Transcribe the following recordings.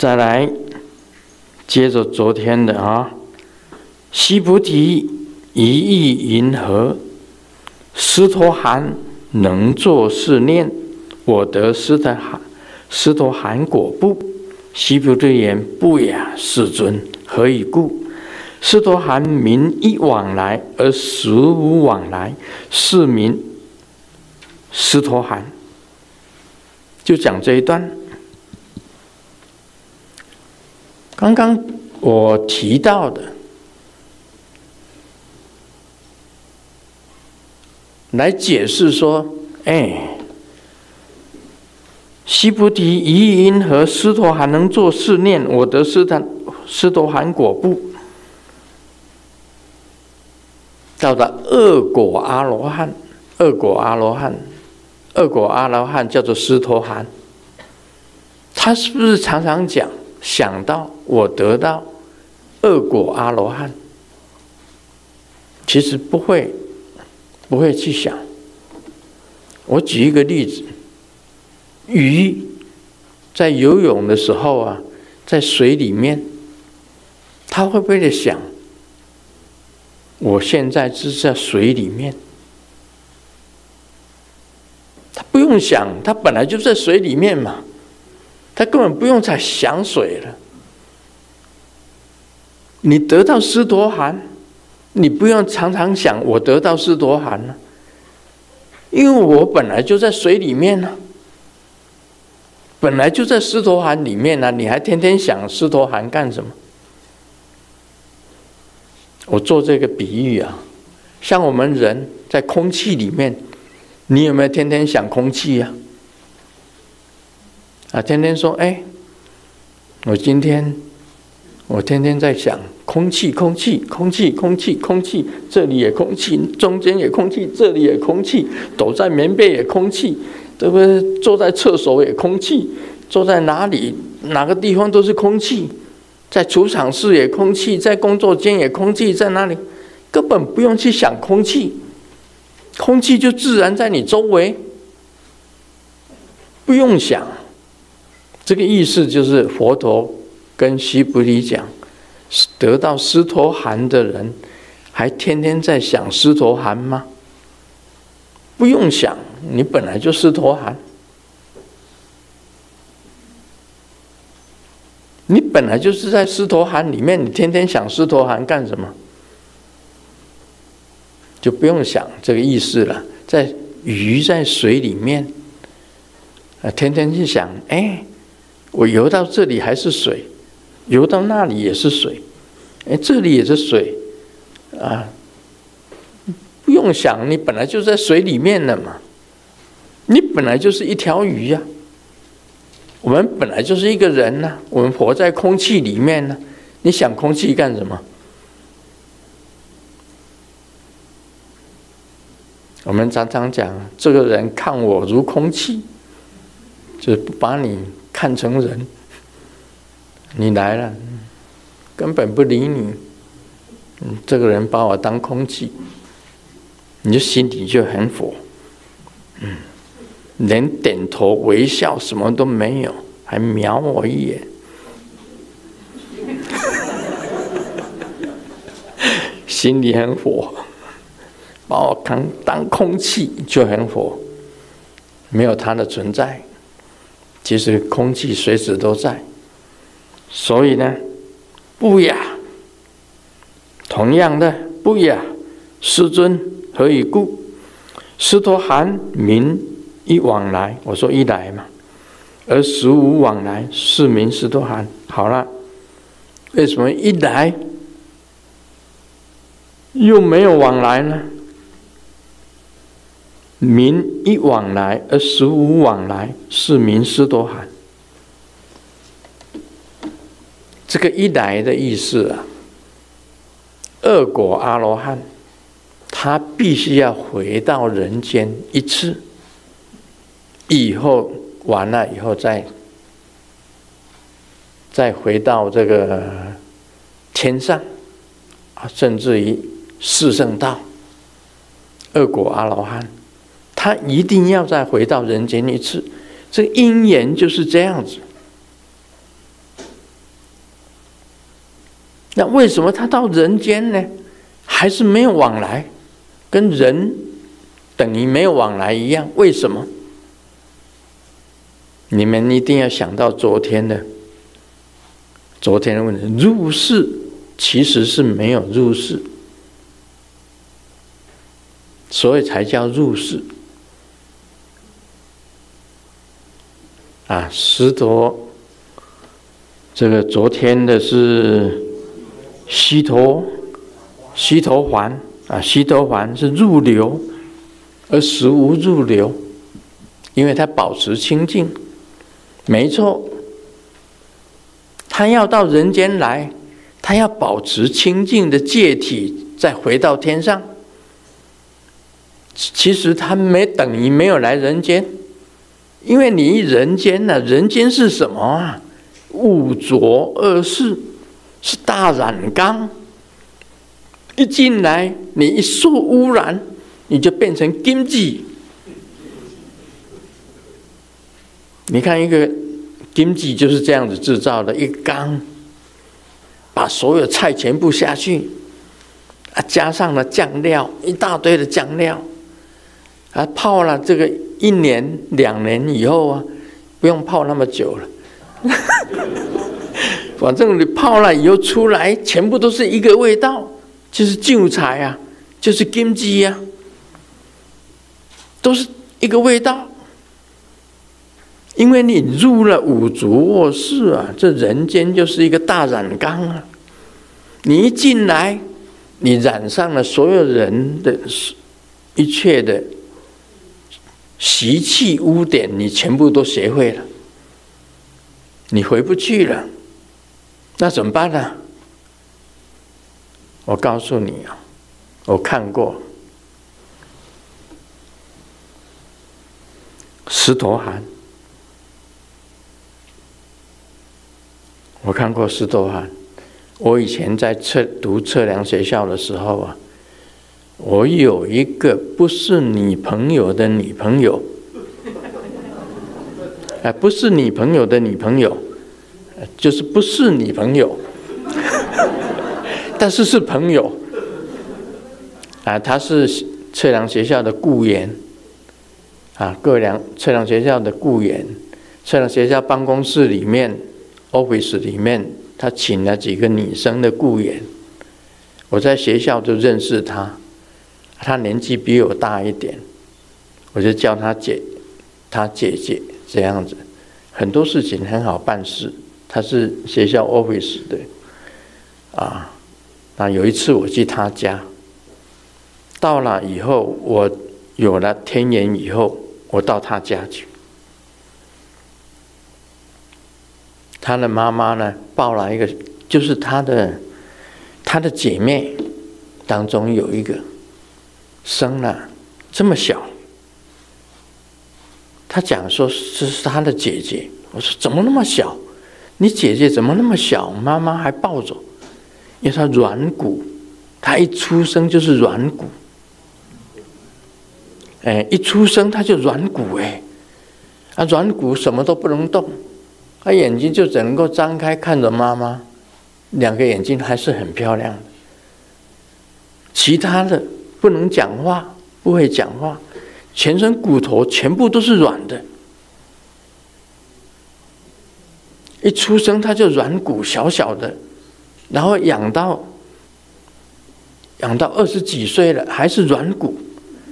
再来接着昨天的啊，西菩提一意云何？斯陀含能作是念：我得斯陀含，斯陀含果不？西菩提言：不也，世尊。何以故？斯陀含名一往来而实无往来，是名斯陀含。就讲这一段。刚刚我提到的，来解释说，哎，西菩提一意云何？斯陀含能做试念：我得斯坦斯陀含果不？到达二果阿罗汉，二果阿罗汉，二果阿罗汉叫做斯陀含，他是不是常常讲？想到我得到恶果阿罗汉，其实不会，不会去想。我举一个例子，鱼在游泳的时候啊，在水里面，它会不会在想，我现在是在水里面？它不用想，它本来就在水里面嘛。他根本不用再想水了。你得到斯陀寒，你不用常常想我得到斯陀寒了，因为我本来就在水里面呢，本来就在斯陀寒里面呢，你还天天想斯陀寒干什么？我做这个比喻啊，像我们人在空气里面，你有没有天天想空气呀？啊，天天说，哎，我今天，我天天在想空气，空气，空气，空气，空气，这里也空气，中间也空气，这里也空气，躲在棉被也空气，对不对？坐在厕所也空气，坐在哪里哪个地方都是空气，在储藏室也空气，在工作间也空气，在哪里根本不用去想空气，空气就自然在你周围，不用想。这个意思就是佛陀跟西菩提讲，得到斯陀寒的人，还天天在想斯陀寒吗？不用想，你本来就斯陀寒，你本来就是在斯陀寒里面，你天天想斯陀寒干什么？就不用想这个意思了。在鱼在水里面，啊，天天去想，哎。我游到这里还是水，游到那里也是水，哎，这里也是水，啊，不用想，你本来就在水里面了嘛，你本来就是一条鱼呀，我们本来就是一个人呐，我们活在空气里面呢，你想空气干什么？我们常常讲，这个人看我如空气，就是不把你。看成人，你来了，根本不理你。这个人把我当空气，你就心里就很火。嗯，连点头微笑什么都没有，还瞄我一眼，心里很火，把我当当空气就很火，没有他的存在。其实空气随时都在，所以呢，不雅。同样的，不雅，师尊，何以故？师陀含名一往来，我说一来嘛，而实无往来，是名斯陀含。好了，为什么一来又没有往来呢？名一往来而实无往来，是名斯陀含。这个一来的意思啊，二果阿罗汉，他必须要回到人间一次，以后完了以后再再回到这个天上啊，甚至于四圣道，二果阿罗汉。他一定要再回到人间一次，这因缘就是这样子。那为什么他到人间呢，还是没有往来，跟人等于没有往来一样？为什么？你们一定要想到昨天的，昨天的问题，入世其实是没有入世，所以才叫入世。啊，石头，这个昨天的是须陀，须陀洹啊，须陀洹是入流，而实无入流，因为它保持清净。没错，他要到人间来，他要保持清净的戒体，再回到天上。其实他没等于没有来人间，因为你一人间呢、人间是什么啊？物浊恶世，是大染缸。一进来，你一受污染，你就变成金鸡。你看一个金鸡就是这样子制造的，一缸，把所有菜全部下去，啊，加上了酱料，一大堆的酱料，啊，泡了这个一年两年以后啊，不用泡那么久了，反正你泡了以后出来，全部都是一个味道，就是旧菜啊，就是金鸡呀，都是一个味道。因为你入了五浊恶世啊，这人间就是一个大染缸啊！你一进来，你染上了所有人的一切的习气污点，你全部都学会了，你回不去了，那怎么办呢？我告诉你啊，我看过石陀含。我看过石陀含，我以前在测读测量学校的时候啊，我有一个不是女朋友的女朋友，哎，不是女朋友的女朋友，就是不是女朋友，但是是朋友，啊，他是测量学校的雇员，啊，各量测量学校的雇员，测量学校办公室里面。office 里面，他请了几个女生的雇员，我在学校就认识他，他年纪比我大一点，我就叫他姐，他姐姐这样子，很多事情很好办事。他是学校 office 的，啊，那有一次我去他家，到了以后，我有了天眼以后，我到他家去。他的妈妈呢，抱了一个，就是他的，他的姐妹当中有一个生了这么小。他讲说这是他的姐姐，我说怎么那么小？你姐姐怎么那么小？妈妈还抱着，因为她软骨，她一出生就是软骨，哎，一出生她就软骨哎，啊软骨什么都不能动。她眼睛就只能够张开看着妈妈，两个眼睛还是很漂亮的。其他的不能讲话，不会讲话，全身骨头全部都是软的。一出生他就软骨小小的，然后养到养到二十几岁了还是软骨，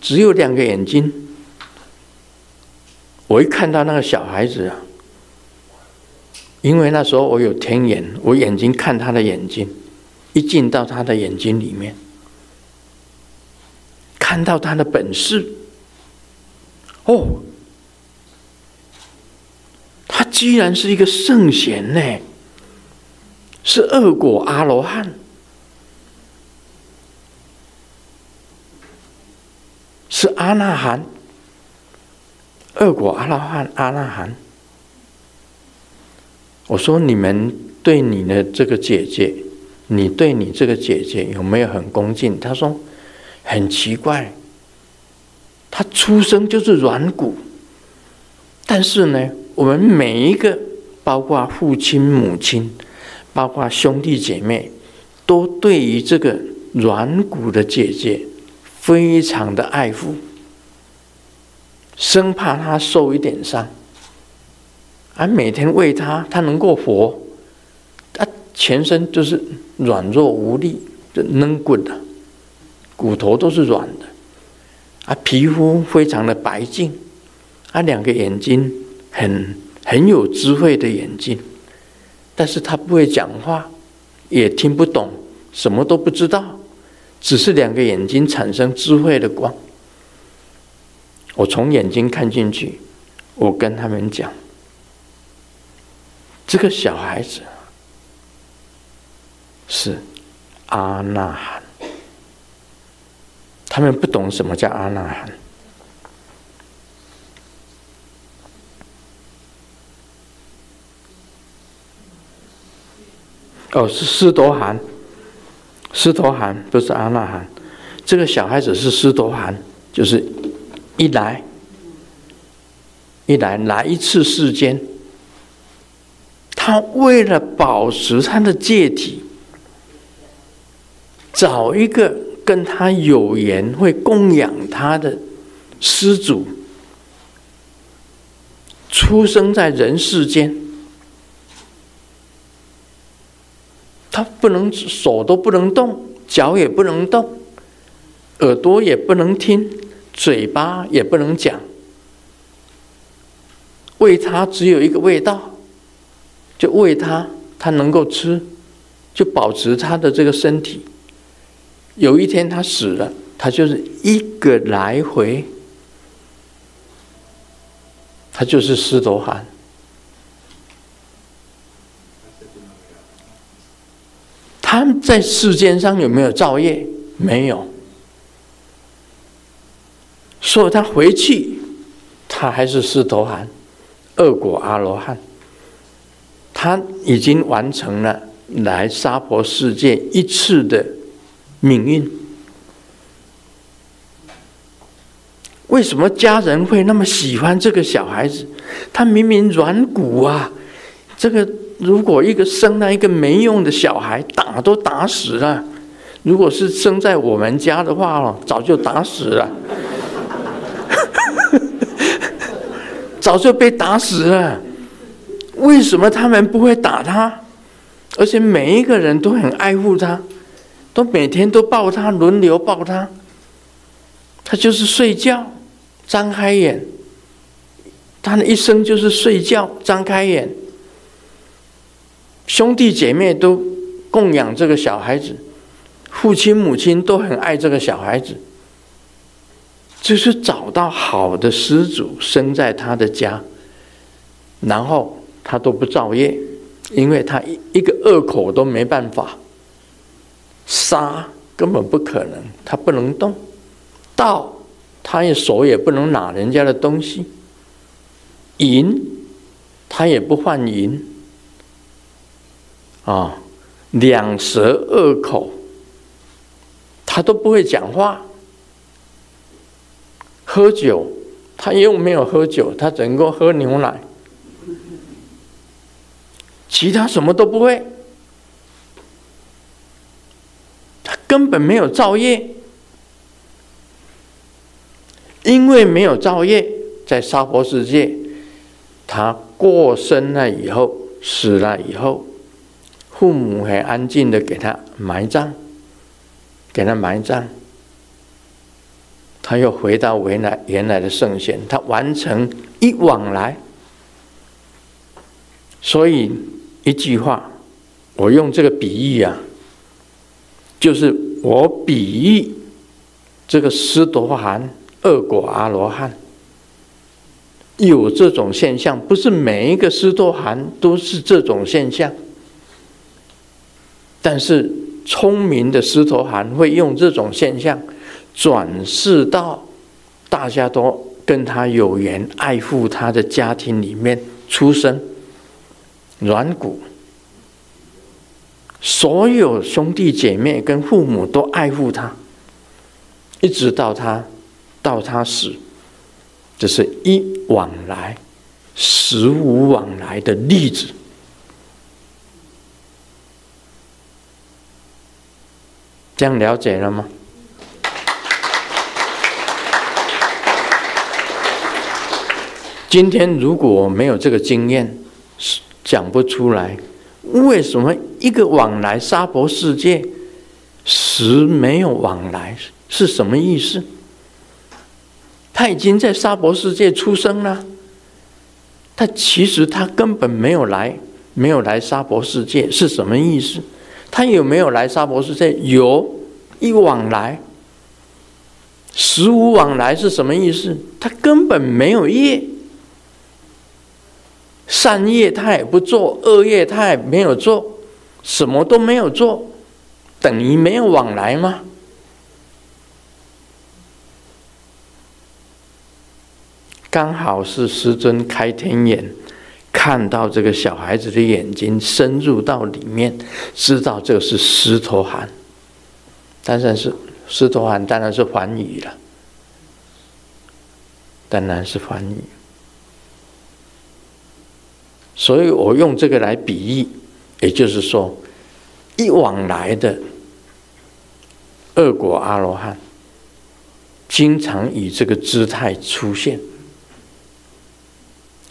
只有两个眼睛。我一看到那个小孩子啊。因为那时候我有天眼，我眼睛看他的眼睛，一进到他的眼睛里面，看到他的本事，哦，居然是一个圣贤呢，是恶果阿罗汉，是阿那含，恶果阿罗汉阿那含。我说：“你们对你的这个姐姐，你对你这个姐姐有没有很恭敬？”他说：“很奇怪，她出生就是软骨，但是呢，我们每一个，包括父亲、母亲，包括兄弟姐妹，都对于这个软骨的姐姐非常的爱护，生怕她受一点伤，而每天喂她，她能够活，她全身就是软弱无力的软骨的，骨头都是软的，啊，皮肤非常的白净，啊，两个眼睛很很有智慧的眼睛，但是他不会讲话，也听不懂，什么都不知道。只是两个眼睛产生智慧的光，我从眼睛看进去，我跟他们讲，这个小孩子是阿那含，他们不懂什么叫阿那含，哦，是斯多寒。斯陀寒不是阿那含，这个小孩子是斯陀寒，就是一来一来来一次世间，他为了保持他的戒体，找一个跟他有缘会供养他的施主，出生在人世间。他不能手都不能动，脚也不能动，耳朵也不能听，嘴巴也不能讲。喂他只有一个味道，就喂他，他能够吃，就保持他的这个身体。有一天他死了，他就是一个来回，他就是斯陀寒。他们在世间上有没有造业？没有。所以他回去，他还是斯陀含，恶果阿罗汉。他已经完成了来娑婆世界一次的命运。为什么家人会那么喜欢这个小孩子？他明明软骨啊，这个。如果一个生了一个没用的小孩，打都打死了。如果是生在我们家的话哦，早就打死了，早就被打死了。为什么他们不会打他？而且每一个人都很爱护他，都每天都抱他，轮流抱他。他就是睡觉，张开眼，他的一生就是睡觉，张开眼。兄弟姐妹都供养这个小孩子，父亲母亲都很爱这个小孩子，就是找到好的施主生在他的家，然后他都不造业，因为他一一个恶口都没办法，杀根本不可能，他不能动，盗他也手也不能拿人家的东西，淫他也不换淫。啊、两舌恶口，他都不会讲话。喝酒，他又没有喝酒，他只能够喝牛奶，其他什么都不会。他根本没有造业，因为没有造业，在娑婆世界，他过生了以后，死了以后。父母很安静的给他埋葬，给他埋葬，他又回到原来原来的圣贤，他完成一往来。所以一句话，我用这个比喻啊，就是我比喻这个斯陀含恶果阿罗汉有这种现象，不是每一个斯陀含都是这种现象。但是聪明的狮头寒会用这种现象转世到大家都跟他有缘、爱护他的家庭里面出生，软骨，所有兄弟姐妹跟父母都爱护他，一直到他到他死，这是一往来十无往来的例子。这样了解了吗？今天如果没有这个经验，讲不出来，为什么一个往来沙婆世界，实没有往来是什么意思？他已经在沙婆世界出生了，他其实他根本没有来，没有来沙婆世界是什么意思？他有没有来沙婆世界？有，一往来，十无往来是什么意思？他根本没有业。善业他也不做，恶业他也没有做，什么都没有做，等于没有往来吗？刚好是师尊开天眼，看到这个小孩子的眼睛深入到里面，知道这个是狮陀含，当然是狮陀含，当然是梵语了，当然是梵语。所以我用这个来比喻，也就是说，一往来的二果阿罗汉，经常以这个姿态出现。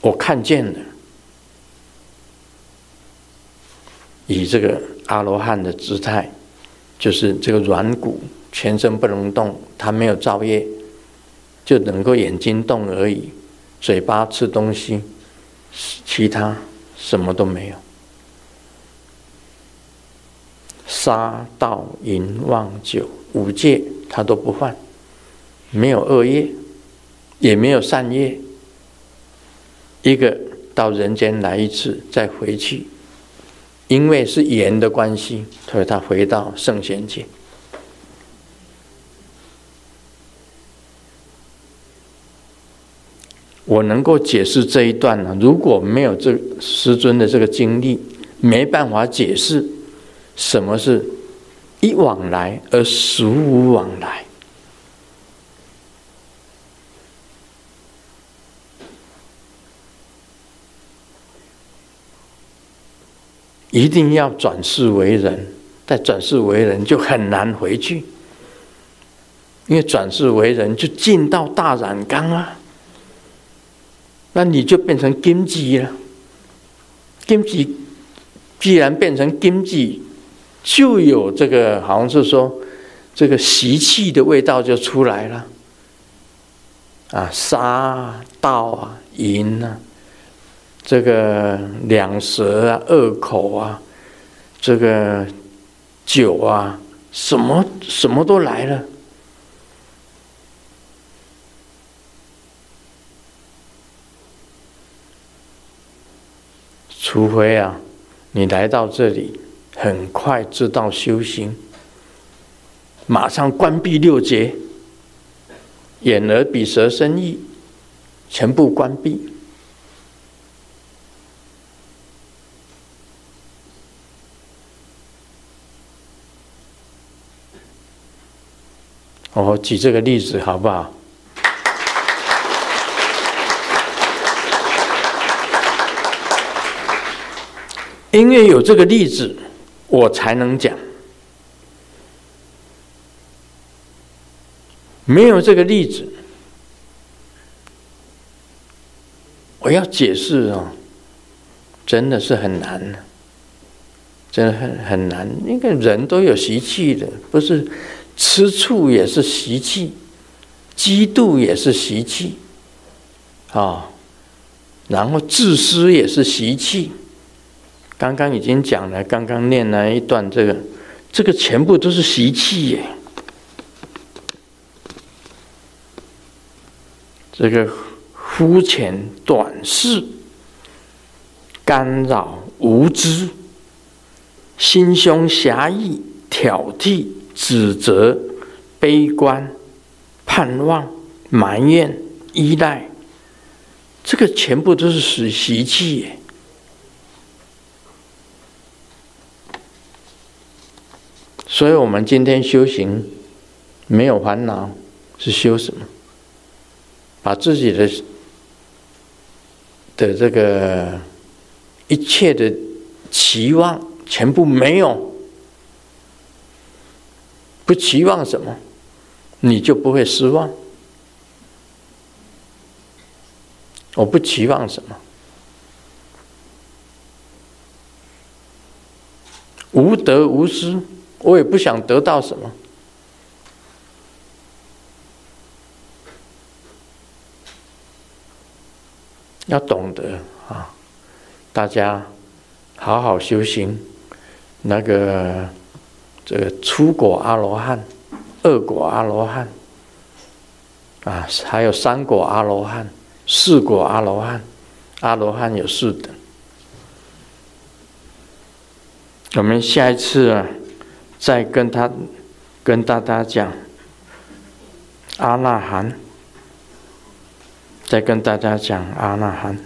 我看见了，以这个阿罗汉的姿态，就是这个软骨，全身不能动，他没有造业，就能够眼睛动而已，嘴巴吃东西。其他什么都没有，杀盗淫妄酒五戒他都不犯，没有恶业，也没有善业。一个到人间来一次，再回去，因为是缘的关系，所以他回到圣贤界。我能够解释这一段呢？如果没有这师尊的这个经历，没办法解释什么是一往来而实无往来。一定要转世为人，再转世为人就很难回去，因为转世为人就进到大染缸啊。那你就变成金鸡了。金鸡既然变成金鸡，就有这个好像是说，这个习气的味道就出来了。啊，杀盗啊，淫啊，这个两舌啊，恶口啊，这个酒啊，什么什么都来了。除非啊，你来到这里，很快知道修行，马上关闭六结，眼耳鼻舌身意，全部关闭。我举这个例子好不好？因为有这个例子，我才能讲。没有这个例子，我要解释哦，真的是很难，真的很很难。因为人都有习气的，不是吃醋也是习气，嫉妒也是习气，啊，然后自私也是习气。刚刚已经讲了，刚刚念了一段，这个，这个全部都是习气耶。这个肤浅短视、干扰无知、心胸狭义、挑剔、指责、悲观、盼望、埋怨、依赖，这个全部都是属习气。所以我们今天修行没有烦恼，是修什么？把自己的的这个一切的期望全部没有，不期望什么，你就不会失望。我不期望什么，无得无失，我也不想得到什么。要懂得啊，大家好好修行。那个这个初果阿罗汉、二果阿罗汉啊，还有三果阿罗汉、四果阿罗汉。阿罗汉有四等。我们下一次啊，再跟他跟大家讲阿那含。再跟大家讲阿那含。